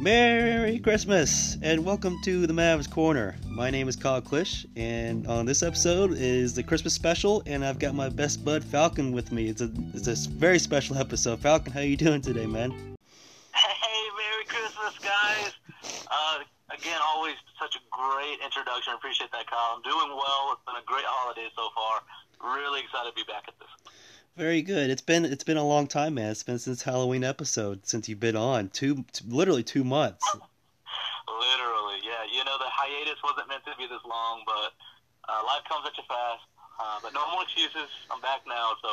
Merry Christmas and welcome to the Mavs Corner. My name is Kyle Klish, and on this episode is the Christmas special, and I've got my best bud Falcon with me. It's a it's a very special episode. Falcon, how you doing today, man? Hey, Merry Christmas, guys! Uh, again, always such a great introduction. I appreciate that, Kyle. I'm doing well. It's been a great holiday so far. Really excited to be back at this. Very good. It's been it's been a long time, man. It's been since Halloween episode since you've been on. Two, t- literally two months. Literally, yeah. You know, the hiatus wasn't meant to be this long, but uh, life comes at you fast. Uh, but no more excuses. I'm back now, so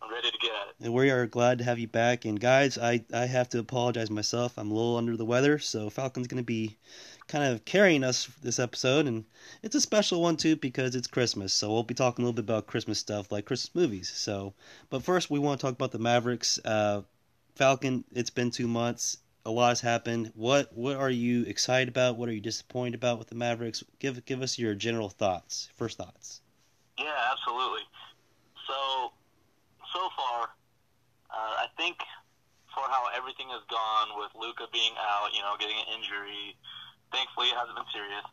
I'm ready to get at it. And we are glad to have you back. And guys, I I have to apologize myself. I'm a little under the weather, so Falcon's gonna be kind of carrying us this episode, and it's a special one too because it's Christmas. So we'll be talking a little bit about Christmas stuff like Christmas movies. So, but first we want to talk about the Mavericks. Uh, Falcon, it's been two months. A lot has happened. What what are you excited about? What are you disappointed about with the Mavericks? Give give us your general thoughts. First thoughts. Yeah, absolutely. So, so far, uh, I think for how everything has gone with Luka being out, you know, getting an injury, thankfully it hasn't been serious.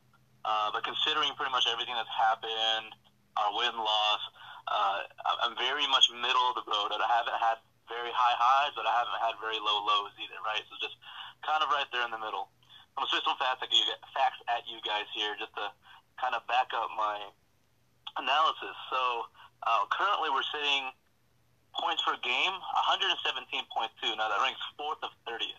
Uh, but considering pretty much everything that's happened, our win loss, uh, I'm very much middle of the road. I haven't had very high highs, but I haven't had very low lows either, right? So just kind of right there in the middle. I'm gonna switch some facts at you, facts at you guys here just to kind of back up my analysis. So uh, currently we're sitting points per game, 117.2. Now that ranks fourth of 30th,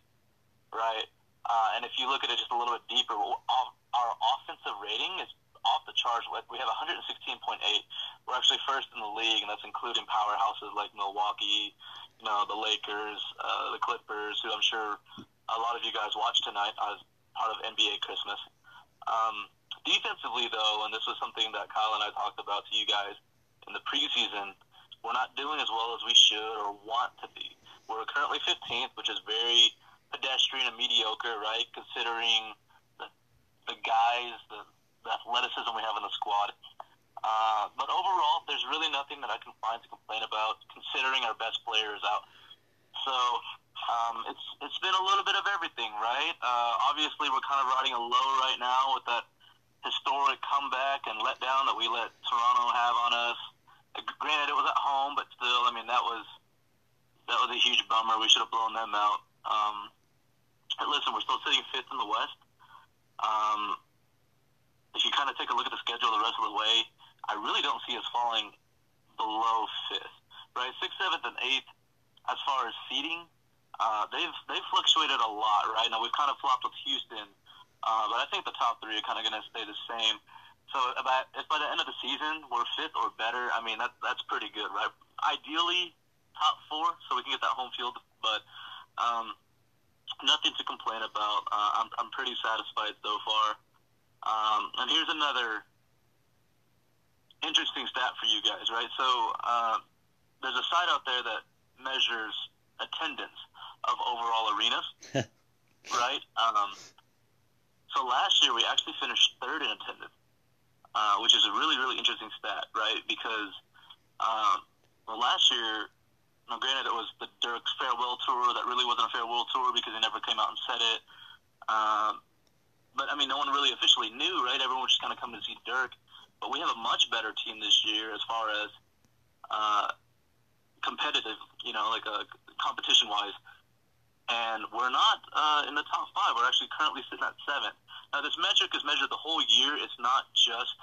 right? Uh, and if you look at it just a little bit deeper, our, offensive rating is off the charts. We have 116.8. We're actually first in the league, and that's including powerhouses like Milwaukee, you know, the Lakers, uh, the Clippers, who I'm sure a lot of you guys watch tonight as part of NBA Christmas. Um, defensively, though, and this was something that Kyle and I talked about to you guys in the preseason, we're not doing as well as we should or want to be. We're currently 15th, which is very pedestrian and mediocre, right? Considering the, the guys, the, the athleticism we have in the squad. Uh, but overall, there's really nothing that I can find to complain about, considering our best players out. So um, it's it's been a little bit of everything, right? Uh, obviously, we're kind of riding a low right now with that historic comeback and letdown that we let Toronto have on us. Granted, it was at home, but still, I mean, that was that was a huge bummer. We should have blown them out. Um, listen, we're still sitting fifth in the West. Um, if you kind of take a look at the schedule the rest of the way, I really don't see us falling below fifth, right? Sixth, seventh, and eighth. As far as seeding, uh, they've they've fluctuated a lot, right? Now we've kind of flopped with Houston, uh, but I think the top three are kind of going to stay the same. So about if by the end of the season we're fifth or better, I mean that that's pretty good, right? Ideally, top four, so we can get that home field, but um, nothing to complain about. Uh, I'm I'm pretty satisfied so far. Um, and here's another interesting stat for you guys, right? So uh, there's a site out there that measures attendance of overall arenas, right? Um, so last year we actually finished third in attendance, uh, which is a really really interesting stat, right? Because um, well, last year, now granted it was the Dirk's farewell tour that really wasn't a farewell tour because he never came out and said it. Um, but I mean, no one really officially knew, right? Everyone was just kind of coming to see Dirk. But we have a much better team this year as far as uh, competitive, you know, like uh, competition wise. And we're not uh, in the top five. We're actually currently sitting at seventh. Now, this metric is measured the whole year. It's not just,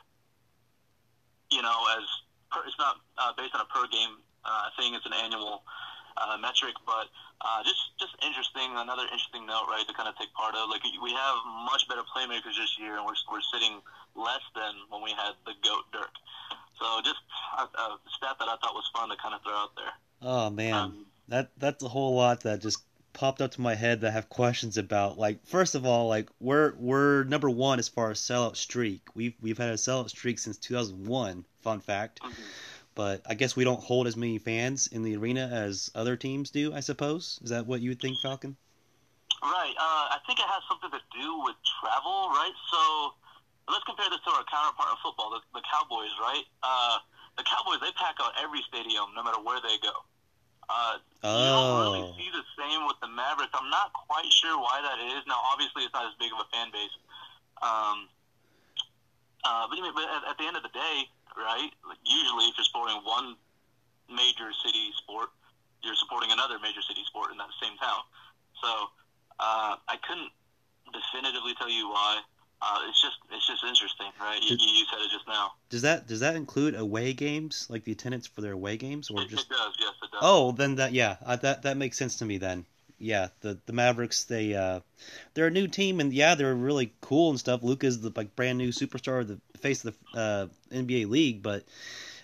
you know, as per, it's not uh, based on a per game uh, thing. It's an annual uh, metric, but uh, just just interesting. Another interesting note, right, to kind of take part of. Like we have much better playmakers this year, and we're we're sitting less than when we had the goat Dirk. So just a, a stat that I thought was fun to kind of throw out there. Oh man, Um, that that's a whole lot that just popped up to my head that I have questions about. Like first of all, like we're we're number one as far as sellout streak. We've we've had a sellout streak since 2001. Fun fact. But I guess we don't hold as many fans in the arena as other teams do. I suppose is that what you would think, Falcon? Right. Uh, I think it has something to do with travel, right? So let's compare this to our counterpart in football, the, the Cowboys, right? Uh, the Cowboys they pack out every stadium, no matter where they go. Uh, Oh. You don't really see the same with the Mavericks. I'm not quite sure why that is. Now, obviously, it's not as big of a fan base. Um, uh, but, but at, at the end of the day, right? Usually, if you're supporting one major city sport, you're supporting another major city sport in that same town. So uh, I couldn't definitively tell you why. Uh, it's just it's just interesting, right? You, Did- you said it just now. Does that does that include away games, like the attendance for their away games, or It, just? it does, yes, it does. Oh, then that yeah, uh, that that makes sense to me then. Yeah, the the Mavericks they uh they're a new team and yeah they're really cool and stuff. Luka's the like brand new superstar, of the face of the uh, NBA league, but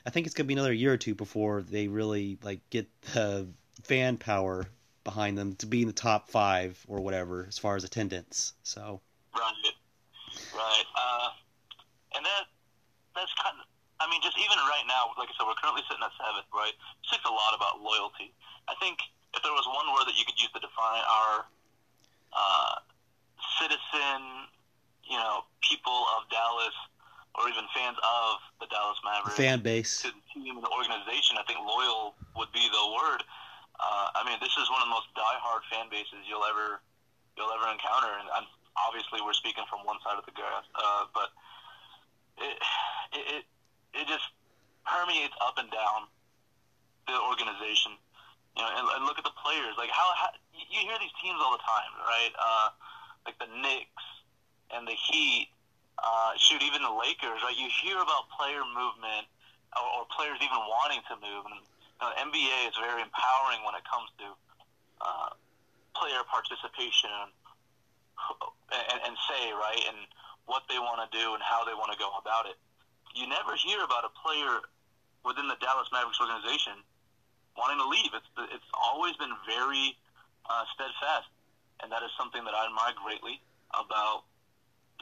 I think it's gonna be another year or two before they really like get the fan power behind them to be in the top five or whatever as far as attendance. So Right. Right. Uh, and that that's kind of. I mean, just even right now, like I said, we're currently sitting at seventh, right? Speaks a lot about loyalty. I think if there was one word that you could use to define our uh, citizen, you know, people of Dallas, or even fans of the Dallas Mavericks, fan base. to the team and the organization, I think loyal would be the word. Uh, I mean, this is one of the most diehard fan bases you'll ever you'll ever encounter, and I'm, obviously we're speaking from one side of the grass, uh, but it, it it it just permeates up and down the organization. You know, and, and look at the players. Like how, how you hear these teams all the time, right? Uh, like the Knicks and the Heat. Uh, shoot, even the Lakers, right? You hear about player movement or, or players even wanting to move. And you know, NBA is very empowering when it comes to uh, player participation and, and, and say, right, and what they want to do and how they want to go about it. You never hear about a player within the Dallas Mavericks organization wanting to leave. It's it's always been very uh, steadfast, and that is something that I admire greatly about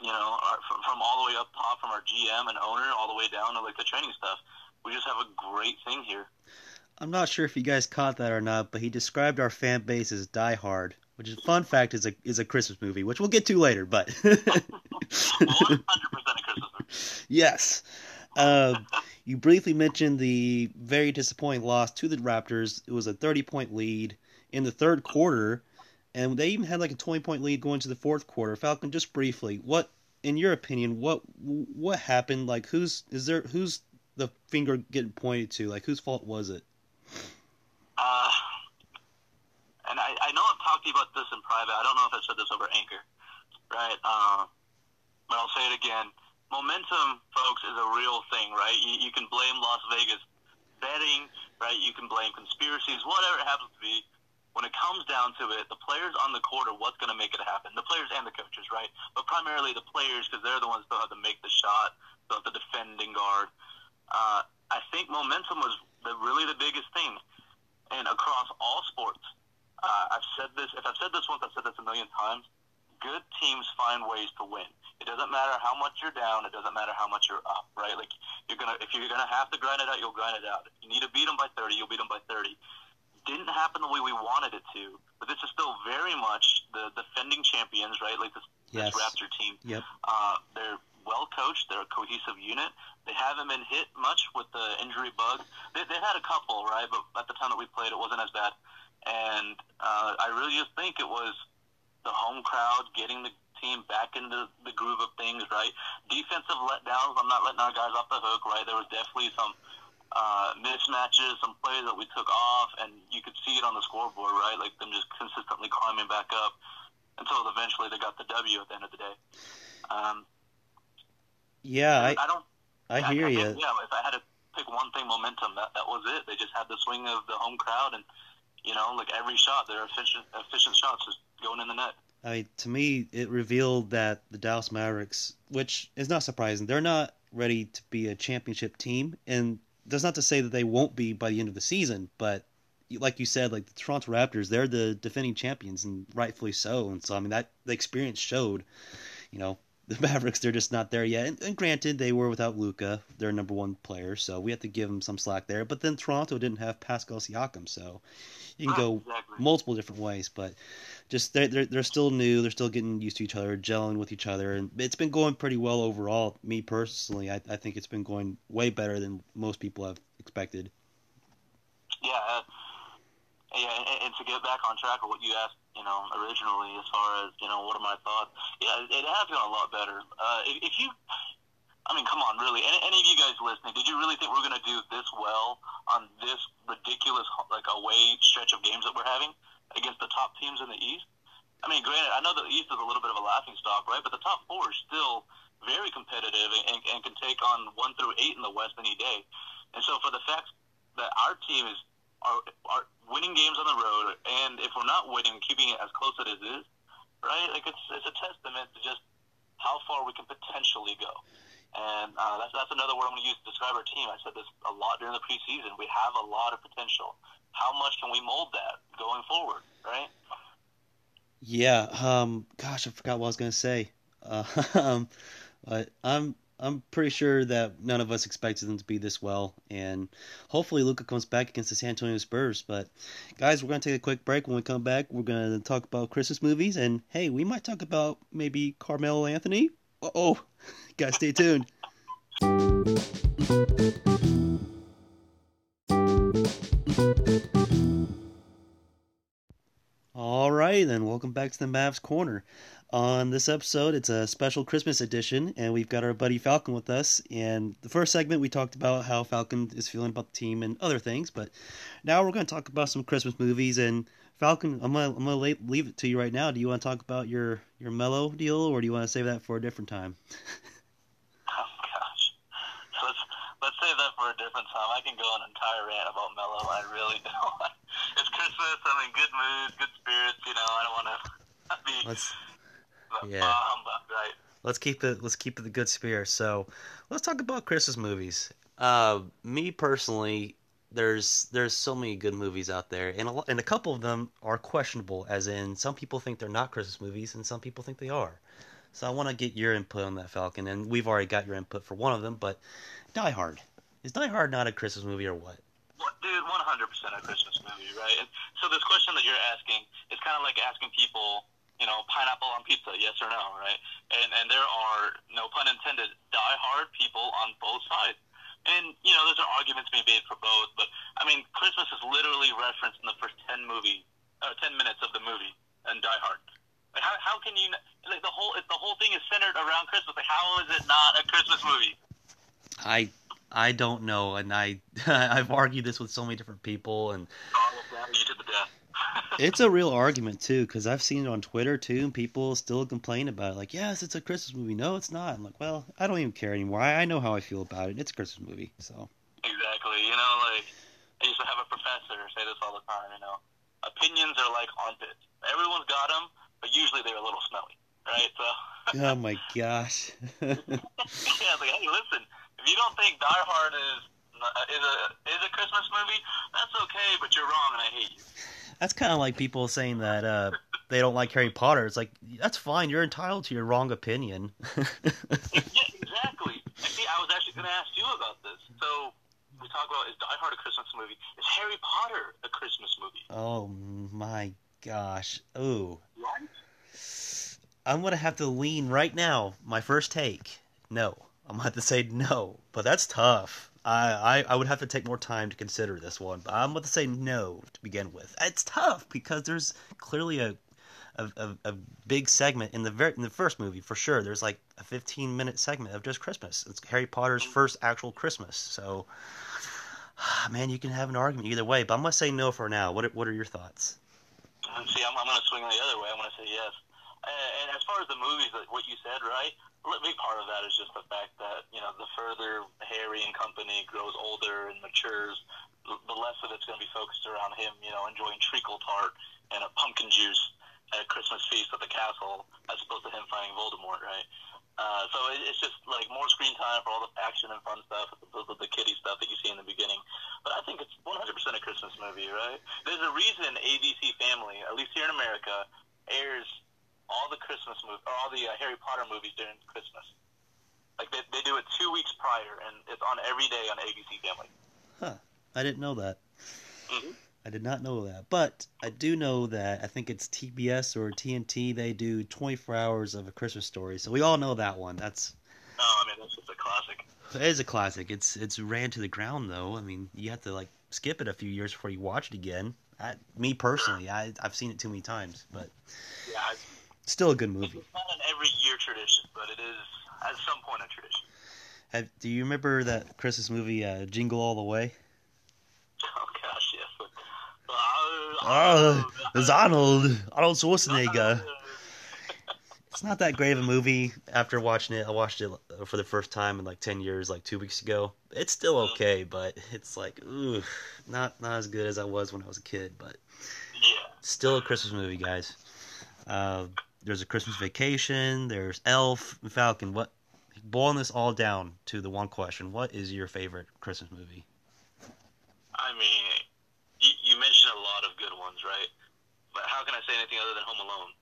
you know our, from, from all the way up top, from our GM and owner, all the way down to like the training stuff. We just have a great thing here. I'm not sure if you guys caught that or not, but he described our fan base as Die Hard, which is fun fact is a is a Christmas movie, which we'll get to later. But One hundred percent Christmas movie. yes, um, you briefly mentioned the very disappointing loss to the Raptors. It was a 30 point lead in the third quarter, and they even had like a 20 point lead going to the fourth quarter. Falcon, just briefly, what in your opinion, what what happened? Like, who's is there? Who's the finger getting pointed to? Like, whose fault was it? Uh, and I, I know I've talked to you about this in private. I don't know if I said this over Anchor, right? Uh, but I'll say it again. Momentum, folks, is a real thing, right? You, you can blame Las Vegas betting, right? You can blame conspiracies, whatever it happens to be. When it comes down to it, the players on the court are what's going to make it happen. The players and the coaches, right? But primarily the players because they're the ones that have to make the shot, that have to defend guard. Uh, I think momentum was the, really the biggest thing and across all sports. Uh, I've said this. If I've said this once, I've said this a million times. Good teams find ways to win. It doesn't matter how much you're down. It doesn't matter how much you're up. Right? Like you're gonna, if you're gonna have to grind it out, you'll grind it out. If you need to beat them by 30, you'll beat them by 30. Didn't happen the way we wanted it to, but this is still very much the defending champions, right? Like this, Yes. this Raptor team. Yep. Uh, they're well coached. They're a cohesive unit. They haven't been hit much with the injury bug. They, they had a couple, right? But at the time that we played, it wasn't as bad. And uh, I really just think it was the home crowd getting the team back into the groove of things, right? Defensive letdowns. I'm not letting our guys off the hook, right? There was definitely some uh, mismatches, some plays that we took off, and you could see it on the scoreboard, right? Like them just consistently climbing back up until eventually they got the W at the end of the day. Um, Yeah, I I don't. I hear I you. yeah, if I had to pick one thing, momentum. That that was it. They just had the swing of the home crowd, and you know, like every shot, their efficient efficient shots just going in the net. I mean, to me, it revealed that the Dallas Mavericks, which is not surprising, they're not ready to be a championship team, and that's not to say that they won't be by the end of the season. But like you said, like the Toronto Raptors, they're the defending champions, and rightfully so. And so, I mean, that the experience showed. You know, the Mavericks, they're just not there yet. And, and granted, they were without Luka, their number one player, so we have to give them some slack there. But then Toronto didn't have Pascal Siakam, so you can go exactly. multiple different ways. But just they're, they're they're still new. They're still getting used to each other, gelling with each other, and it's been going pretty well overall. Me personally, I, I think it's been going way better than most people have expected. Yeah, uh, Yeah, and, and to get back on track of what you asked, you know, originally, as far as you know, what are my thoughts? Yeah, it, has gone a lot better. Uh, if, if you, I mean, come on, really, any, any of you guys listening, did you really think we're going to do this well on this ridiculous like away stretch of games that we're having against the top teams in the East? I mean, granted, I know the East is a little bit of a laughing stock, right? But the top four is still very competitive and, and, and can take on one through eight in the West any day. And so, for the fact that our team is are, are winning games on the road, and if we're not winning, keeping it as close as it is, right? Like it's it's a testament to just how far we can potentially go. And uh, that's that's another word I'm going to use to describe our team. I said this a lot during the preseason. We have a lot of potential. How much can we mold that going forward, right? Yeah. Um. Gosh, I forgot what I was going to say. Uh, um. But I'm I'm pretty sure that none of us expected them to be this well, and hopefully Luka comes back against the San Antonio Spurs. But guys, we're gonna take a quick break. When we come back, we're gonna talk about Christmas movies, and hey, we might talk about maybe Carmelo Anthony. Uh oh, guys, stay tuned. All right, then welcome back to the Mavs Corner. On this episode, it's a special Christmas edition, and we've got our buddy Falcon with us. And the first segment, we talked about how Falcon is feeling about the team and other things, but now we're going to talk about some Christmas movies. And Falcon, I'm gonna I'm gonna leave it to you right now. Do you want to talk about your your Melo deal, or do you want to save that for a different time? oh gosh, let's let's save that for a different time. I can go an entire rant about Melo. I really don't. it's Christmas. I'm in good mood, good spirits. You know, I don't want to be. Let's yeah. right. Let's keep it. Let's keep it the good spirit. So, let's talk about Christmas movies. Uh, me personally, there's there's so many good movies out there, and a, and a couple of them are questionable. As in, some people think they're not Christmas movies, and some people think they are. So I want to get your input on that, Falcon, and we've already got your input for one of them. But Die Hard is Die Hard not a Christmas movie or what? Dude, 100% a Christmas movie, right? And so this question that you're asking is kind of like asking people you know, pineapple on pizza, yes or no, right? And and there are, no pun intended, die-hard people on both sides. And you know, there's an arguments being made for both, but I mean, Christmas is literally referenced in the first ten movie, uh, ten minutes of the movie, and Die Hard. Like, how how can you like the whole the whole thing is centered around Christmas? Like, how is it not a Christmas movie? I I don't know, and I I've argued this with so many different people, and oh, you did the death it's a real argument too, because I've seen it on Twitter too, and people still complain about it. Like, yes, it's a Christmas movie. No, it's not. I'm like, well, I don't even care anymore. I, I know how I feel about it. It's a Christmas movie, so. Exactly. You know, like I used to have a professor say this all the time. You know, opinions are like armpits. Everyone's got them, but usually they're a little smelly, right? So. oh my gosh. yeah, like, hey, listen, if you don't think Die Hard is uh, is a is a Christmas movie, that's okay, but you're wrong, and I hate you. That's kind of like people saying that uh, they don't like Harry Potter. It's like that's fine. You're entitled to your wrong opinion. yeah, exactly. see, I was actually going to ask you about this. So we talk about is Die Hard a Christmas movie? Is Harry Potter a Christmas movie? Oh my gosh! Ooh. Right? I'm gonna have to lean right now. My first take, no. I'm gonna have to say no, but that's tough. I, I, I would have to take more time to consider this one, but I'm going to say no to begin with. It's tough because there's clearly a a, a, a big segment in the very in the first movie for sure. There's like a 15 minute segment of just Christmas. It's Harry Potter's first actual Christmas. So, man, you can have an argument either way, but I'm going to say no for now. What what are your thoughts? See, I'm, I'm going to swing the other way. I'm going to say yes. And as far as the movies, what you said, right? a big part of that is just the fact that you know the further Harry and company grows older and matures, the less of it's going to be focused around him, you know, enjoying treacle tart and a pumpkin juice at a Christmas feast at the castle, as opposed to him fighting Voldemort, right? Uh, so it's just like more screen time for all the action and fun stuff, as opposed the kiddie stuff that you see in the beginning. But I think it's 100% a Christmas movie, right? There's a reason ABC Family, at least here in America, the Christmas movies, or all the uh, Harry Potter movies during Christmas. Like they, they do it two weeks prior, and it's on every day on ABC Family. Huh? I didn't know that. Mm-hmm. I did not know that, but I do know that I think it's TBS or TNT. They do 24 hours of a Christmas story, so we all know that one. That's. Oh, I mean, that's just a classic. It is a classic. It's it's ran to the ground though. I mean, you have to like skip it a few years before you watch it again. I, me personally, I I've seen it too many times, but Yeah, still a good it's movie. not an every year tradition, but it is at some point a tradition. Have, do you remember that Christmas movie, uh, Jingle All the Way? Oh gosh, yes. But, uh, Oh, it's Arnold, Arnold Schwarzenegger. It's not that great of a movie. After watching it, I watched it for the first time in like ten years, like two weeks ago. It's still okay, but it's like, ooh, not not as good as I was when I was a kid. But yeah. still a Christmas movie, guys. Uh, there's a Christmas Vacation. There's Elf, and Falcon. What? Boiling this all down to the one question: What is your favorite Christmas movie? I mean, you, you mentioned a lot of good ones, right? But how can I say anything other than Home Alone?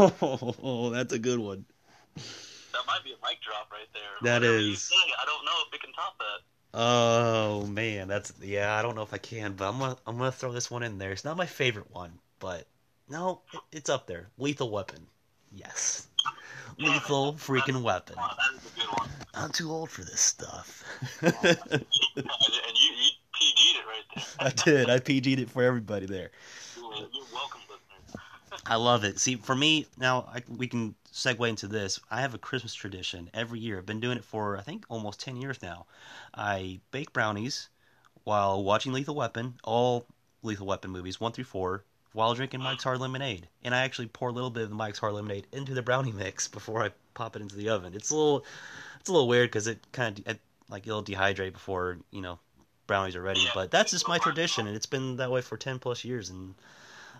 Oh, that's a good one. That might be a mic drop right there. That Whatever is. say, I don't know if it can top that. Oh man, that's yeah. I don't know if I can, but I'm gonna I'm gonna throw this one in there. It's not my favorite one, but no, it's up there. Lethal Weapon, yes. Lethal freaking weapon. Wow, that is a good one. I'm too old for this stuff. and you, you PG'd it right there. I did. I PG'd it for everybody there. You're, welcome, listeners. I love it. See, for me now, I, we can segue into this. I have a Christmas tradition every year. I've been doing it for I think almost ten years now. I bake brownies while watching Lethal Weapon, all Lethal Weapon movies one through four, while drinking Mike's Hard Lemonade. And I actually pour a little bit of the Mike's Hard Lemonade into the brownie mix before I pop it into the oven. It's a little, it's a little weird because it kind of like it'll dehydrate before you know brownies are ready. But that's just my tradition, and it's been that way for ten plus years. And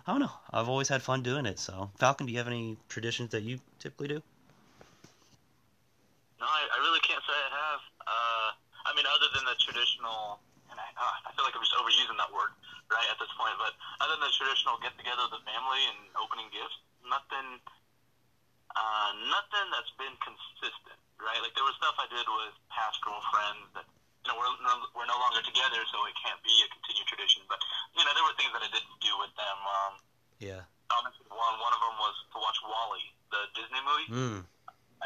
I don't know. I've always had fun doing it. So, Falcon, do you have any traditions that you typically do? No, I, I really can't say I have. Uh, I mean, other than the traditional, uh, I feel like I'm just overusing that word right at this point, but other than the traditional get together with the family and opening gifts, nothing, uh, nothing that's been consistent, right? Like there was stuff I did with past girlfriends that, you know, we're no, we're no longer together, so it can't be a continued tradition. But you know, there were things that I didn't do with them. Um, Yeah. I'll one. One of them was to watch WALL-E, the Disney movie Mm.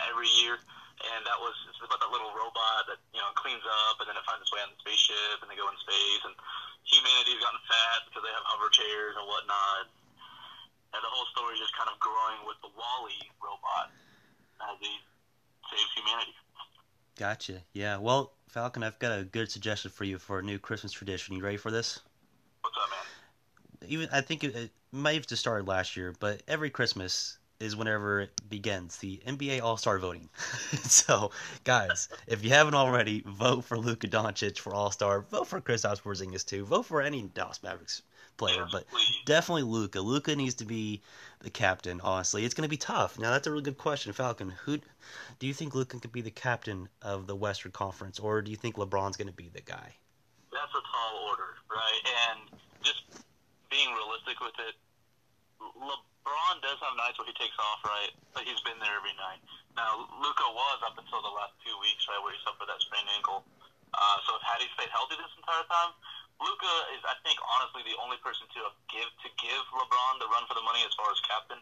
every year, and that was it's about that little robot that you know cleans up and then it finds its way on the spaceship and they go in space and humanity's gotten fat because they have hover chairs and whatnot. And the whole story is just kind of growing with the WALL-E robot as he saves humanity. Gotcha. Yeah. Well, Falcon, I've got a good suggestion for you for a new Christmas tradition. You ready for this? What's up, man? Even I think it, it might have just started last year, but every Christmas is whenever it begins the NBA All Star voting. so, guys, if you haven't already, vote for Luka Doncic for All Star. Vote for Kristaps Porzingis too. Vote for any Dallas Mavericks player, but definitely Luka. Luka needs to be the captain. Honestly, it's going to be tough. Now that's a really good question, Falcon. Who do you think Luka could be the captain of the Western Conference, or do you think LeBron's going to be the guy? That's a tall order, right? And just being realistic with it, LeBron does have nights where he takes off, right? But he's been there every night. Now, Luka was up until the last two weeks, right, where he suffered that sprained ankle. Uh, so had he stayed healthy this entire time, Luka is, I think, honestly, the only person to give to give LeBron the run for the money as far as captain.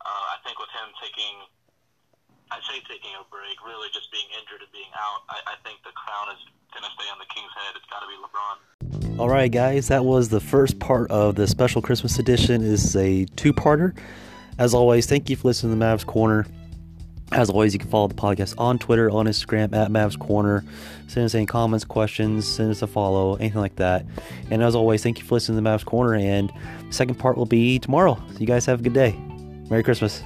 Uh, I think with him taking, I say taking a break, really just being injured and being out, I, I think the crown is going to stay on the king's head. It's got to be LeBron. All right, guys, that was the first part of the special Christmas edition. is a two-parter. As always, thank you for listening to Mavs Corner. As always, you can follow the podcast on Twitter, on Instagram at Mavs Corner. Send us any comments, questions, send us a follow, anything like that. And as always, thank you for listening to Mavs Corner. And the second part will be tomorrow. So you guys have a good day. Merry Christmas.